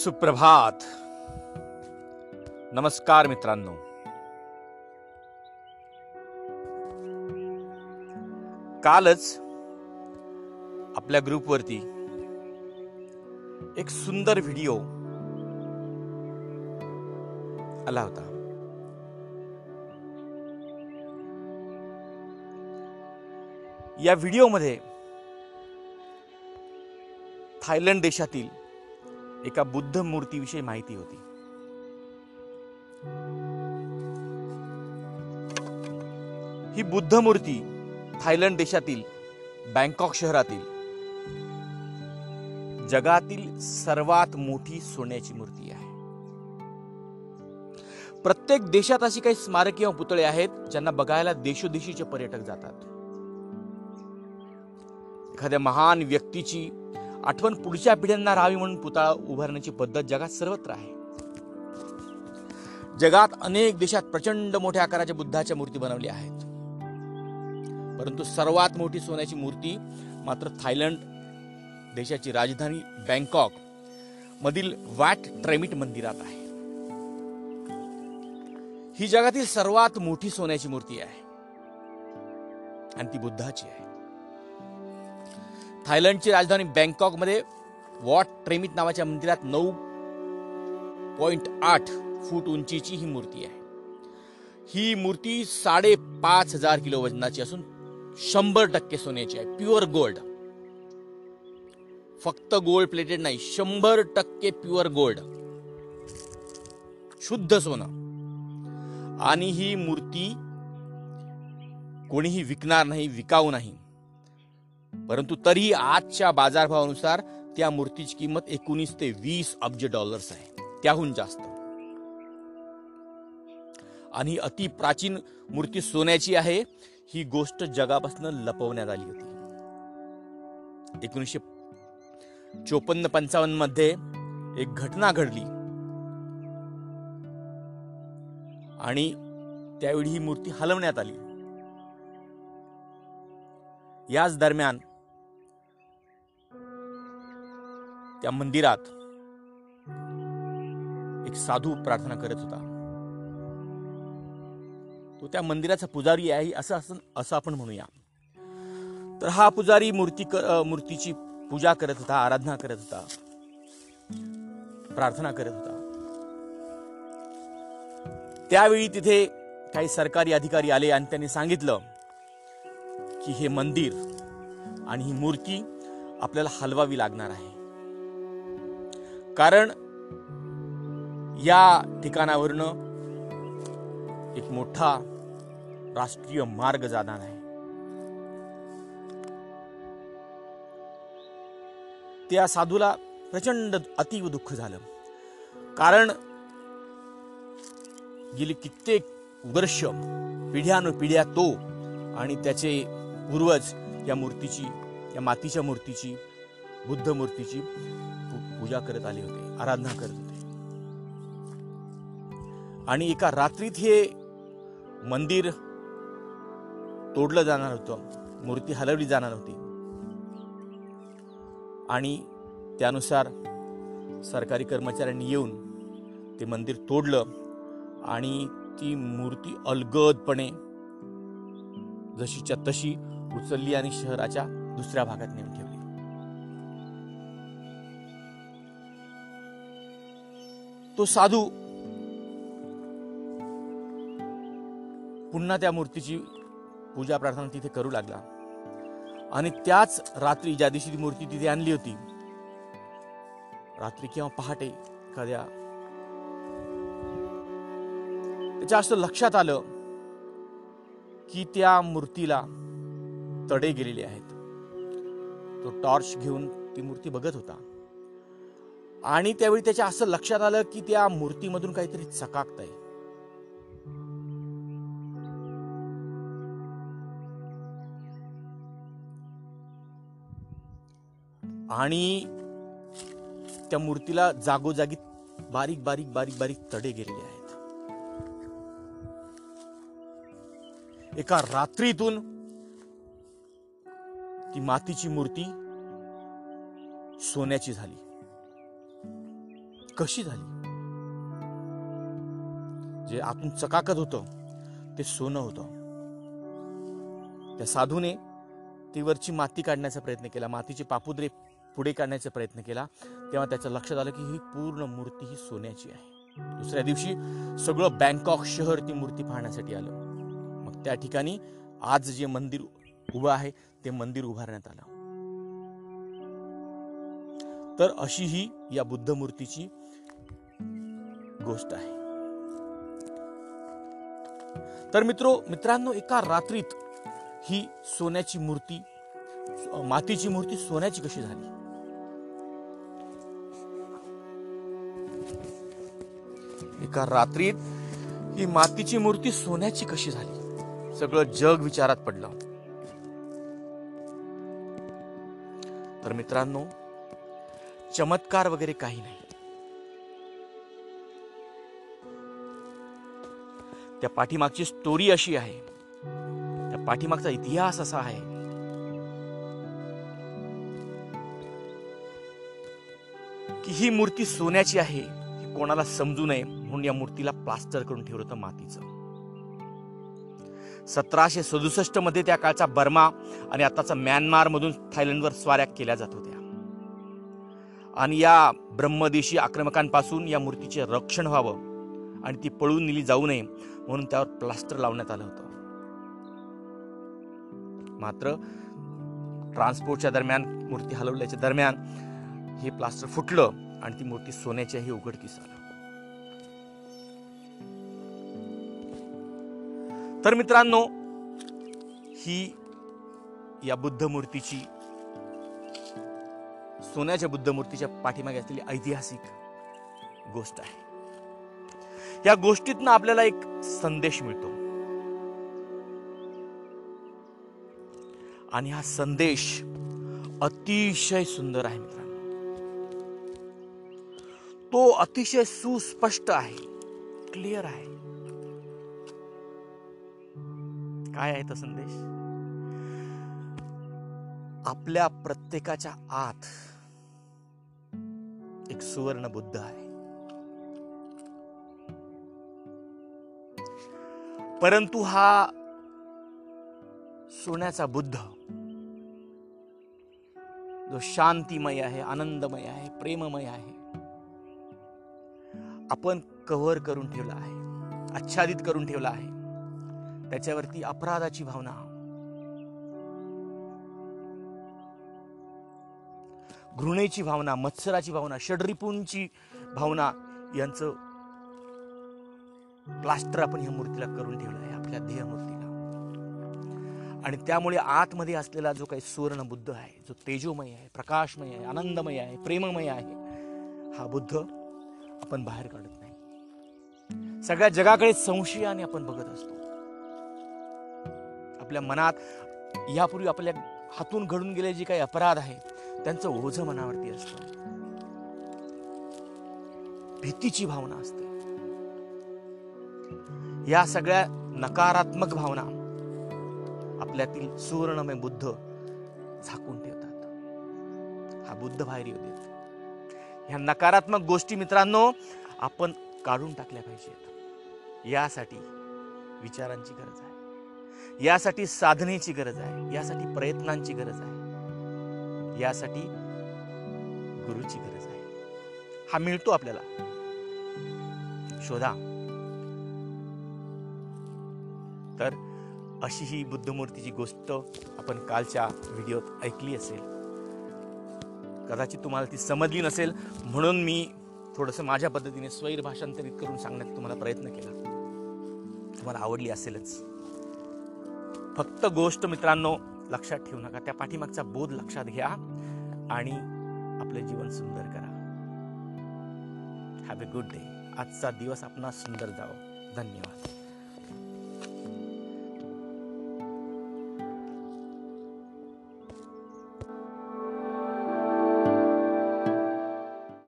सुप्रभात. नमस्कार मित्रांनो. कालच आपल्या ग्रुपवरती एक सुंदर व्हिडिओ आला होता. या व्हिडिओमध्ये थायलंड देशातील एका बुद्ध मूर्तीविषयी माहिती होती. ही बुद्ध मूर्ती थायलंड देशातील बँकॉक शहरातील जगातील सर्वात मोठी सोन्याची मूर्ती आहे. प्रत्येक देशात अशी काही स्मारक किंवा पुतळे आहेत ज्यांना बघायला देशोदेशीचे पर्यटक जातात. एखाद्या महान व्यक्तीची आठवण पुढच्या पिढ्यांना राहावी म्हणून पुतळा उभारण्याची पद्धत जगात सर्वत्र आहे. जगात अनेक देशात प्रचंड मोठ्या आकाराच्या बुद्धाच्या मूर्ती बनवल्या आहेत. परंतु सर्वात मोठी सोन्याची मूर्ती मात्र थायलंड देशाची राजधानी बँकॉक मधील वॅट ट्रेमिट मंदिरात आहे. ही जगातील सर्वात मोठी सोन्याची मूर्ती आहे. आणि ती बुद्धाची आहे. थायलंडची राजधानी बँकॉकमध्ये वॉट ट्रेमित नावाच्या मंदिरात नऊ पॉईंट आठ फूट उंचीची ही मूर्ती आहे. ही मूर्ती साडेपाच हजार किलो वजनाची असून शंभर टक्के सोन्याची आहे. Pure gold. फक्त गोल्ड प्लेटेड नाही शंभर टक्के प्युअर गोल्ड. शुद्ध सोनं. आणि ही मूर्ती कोणीही विकणार नाही विकाऊ नाही. परंतु तरी आजच्या बाजारभावानुसार त्या मूर्तीची किंमत एकोणीस ते वीस अब्ज डॉलर्स आहे. त्याहून जास्त. आणि अति प्राचीन मूर्ती सोन्याची आहे ही गोष्ट जगापासून लपवण्यात आली होती. एकोणीसशे चोपन्न पंचावन्नमध्ये एक घटना घडली. आणि त्यावेळी ही मूर्ती हलवण्यात आली. याच दरम्यान त्या मंदिरात एक साधू प्रार्थना करत होता. तो त्या मंदिराचा पुजारी आहे असं असं असं आपण म्हणूया. तर हा पुजारी मूर्ती मूर्तीची पूजा करत होता आराधना करत होता प्रार्थना करत होता. त्यावेळी तिथे काही सरकारी अधिकारी आले आणि त्यांनी सांगितलं की हे मंदिर आणि ही मूर्ती आपल्याला हलवावी लागणार आहे. कारण या ठिकाणावरनं एक मोठा राष्ट्रीय मार्ग जाणार आहे. त्या साधूला प्रचंड अतीव दुःख झालं. कारण गेली कित्येक वर्ष पिढ्यानुपिढ्या तो आणि त्याचे पूर्वज या मूर्तीची या मातीच्या मूर्तीची बुद्ध मूर्तीची पू- पूजा करत आले होते आराधना करत होते. आणि एका रात्रीत हे मंदिर तोडलं जाणार होतं मूर्ती हलवली जाणार होती. आणि त्यानुसार सरकारी कर्मचाऱ्यांनी येऊन ते मंदिर तोडलं आणि ती मूर्ती अलगदपणे जशीच्या तशी उचलली आणि शहराच्या दुसऱ्या भागात नेऊन ठेवली. तो साधू पुन्हा त्या मूर्तीची पूजा प्रार्थना तिथे करू लागला. आणि त्याच रात्री ज्या दिवशी ती मूर्ती तिथे आणली होती रात्री किंवा पहाटे एखाद्या त्याच्या असं लक्षात आलं की त्या मूर्तीला तडे गेलेले आहेत. तो टॉर्च घेऊन ती मूर्ती बघत होता. आणि त्यावेळी त्याच्या असं लक्षात आलं की त्या मूर्तीमधून काहीतरी चकाकत आहे आणि त्या मूर्तीला जागोजागी बारीक बारीक बारीक बारीक तडे गेलेले आहेत. एका रात्रीतून ती मातीची मूर्ती सोन्याची झाली. कशी झाली? जे आतून चकाकत होतं ते सोनं होतं. त्या साधूने ती वरची माती काढण्याचा प्रयत्न केला मातीचे पापुद्रे पुढे काढण्याचा प्रयत्न केला. तेव्हा त्याचं लक्षात आलं की ही पूर्ण मूर्ती ही सोन्याची आहे. दुसऱ्या दिवशी सगळं बँकॉक शहर ती मूर्ती पाहण्यासाठी आलं. मग त्या ठिकाणी आज जे मंदिर उभं आहे ते मंदिर उभारण्यात आलं. तर अशी ही या बुद्ध मूर्तीची गोष्ट आहे. तर मित्रो मित्रांनो एका रात्रीत ही सोन्याची मूर्ती मातीची मूर्ती सोन्याची कशी झाली? एका रात्रीत ही मातीची मूर्ती सोन्याची कशी झाली? सगळं जग विचारात पडलं. तर मित्रांनो चमत्कार वगैरे काही नाही. त्या पाठीमागची स्टोरी अशी आहे. त्या पाठीमागचा इतिहास असा आहे. की ही मूर्ती सोन्याची आहे ही कोणाला समजू नये म्हणून या मूर्तीला प्लास्टर करून ठेवलं होतं मातीचं. सतराशे सदुसष्टमध्ये त्या काळचा बर्मा आणि आताचा म्यानमार मधून थायलंडवर स्वाऱ्या केल्या जात होत्या. आणि या ब्रह्मदेशी आक्रमकांपासून या मूर्तीचे रक्षण व्हावं आणि ती पळून नेली जाऊ नये म्हणून त्यावर प्लास्टर लावण्यात आलं होतं. मात्र ट्रान्सपोर्टच्या दरम्यान मूर्ती हलवल्याच्या दरम्यान हे प्लास्टर फुटलं आणि ती मूर्ती सोन्याच्याही उघडकीस आलं. तर मित्रांनो ही या बुद्ध मूर्तीची सोन्याच्या बुद्ध मूर्तीच्या पाठीमागे असलेली ऐतिहासिक गोष्ट आहे. या गोष्टीतनं आपल्याला एक संदेश मिळतो. आणि हा संदेश अतिशय सुंदर आहे मित्रांनो. तो अतिशय सुस्पष्ट आहे क्लिअर आहे. काय आहे तो संदेश? आपल्या प्रत्येकाच्या आत एक सुवर्ण बुद्ध आहे. परंतु हा सोन्याचा बुद्ध जो शांतिमय आहे आनंदमय आहे प्रेममय आहे आपण कव्हर करून ठेवला आहे आच्छादित करून ठेवला आहे. त्याच्यावरती अपराधाची भावना. घृणेची भावना मत्सराची भावना षडरिपूंची भावना यांचं प्लास्टर आपण ह्या मूर्तीला करून ठेवलं आहे आपल्या ध्येय मूर्तीला. आणि त्यामुळे आतमध्ये असलेला जो काही सुवर्ण बुद्ध आहे जो तेजोमय आहे प्रकाशमय आहे आनंदमय आहे प्रेममय आहे हा बुद्ध आपण बाहेर काढत नाही. सगळ्या जगाकडे संशयाने आपण बघत असतो. आपल्या मनात यापूर्वी आपल्या हातून घडून गेले जे काही अपराध आहे त्यांचं ओझ मनावरती असतं. भीतीची भावना असते. या सगळ्या नकारात्मक भावना आपल्यातील सुवर्णमय बुद्ध झाकून ठेवतात. हा बुद्ध बाहेर येऊ देत. ह्या नकारात्मक गोष्टी मित्रांनो आपण काढून टाकल्या पाहिजेत. यासाठी विचारांची गरज आहे. यासाठी साधनेची गरज आहे यासाठी प्रयत्नांची गरज आहे यासाठी गुरुची गरज आहे. हा मिळतो आपल्याला. शोधा. तर अशी ही बुद्धमूर्तीची गोष्ट आपण कालच्या व्हिडिओत ऐकली असेल. कदाचित तुम्हाला ती समजली नसेल म्हणून मी थोडंसं माझ्या पद्धतीने स्वैर भाषांतरित करून सांगण्याचा तुम्हाला प्रयत्न केला. तुम्हाला आवडली असेलच. फक्त गोष्ट मित्रांनो लक्षात ठेवू नका. त्या पाठीमागचा बोध लक्षात घ्या आणि आपले जीवन सुंदर करा. हॅव ए गुड डे आजचा दिवस आपणास सुंदर जावं. धन्यवाद.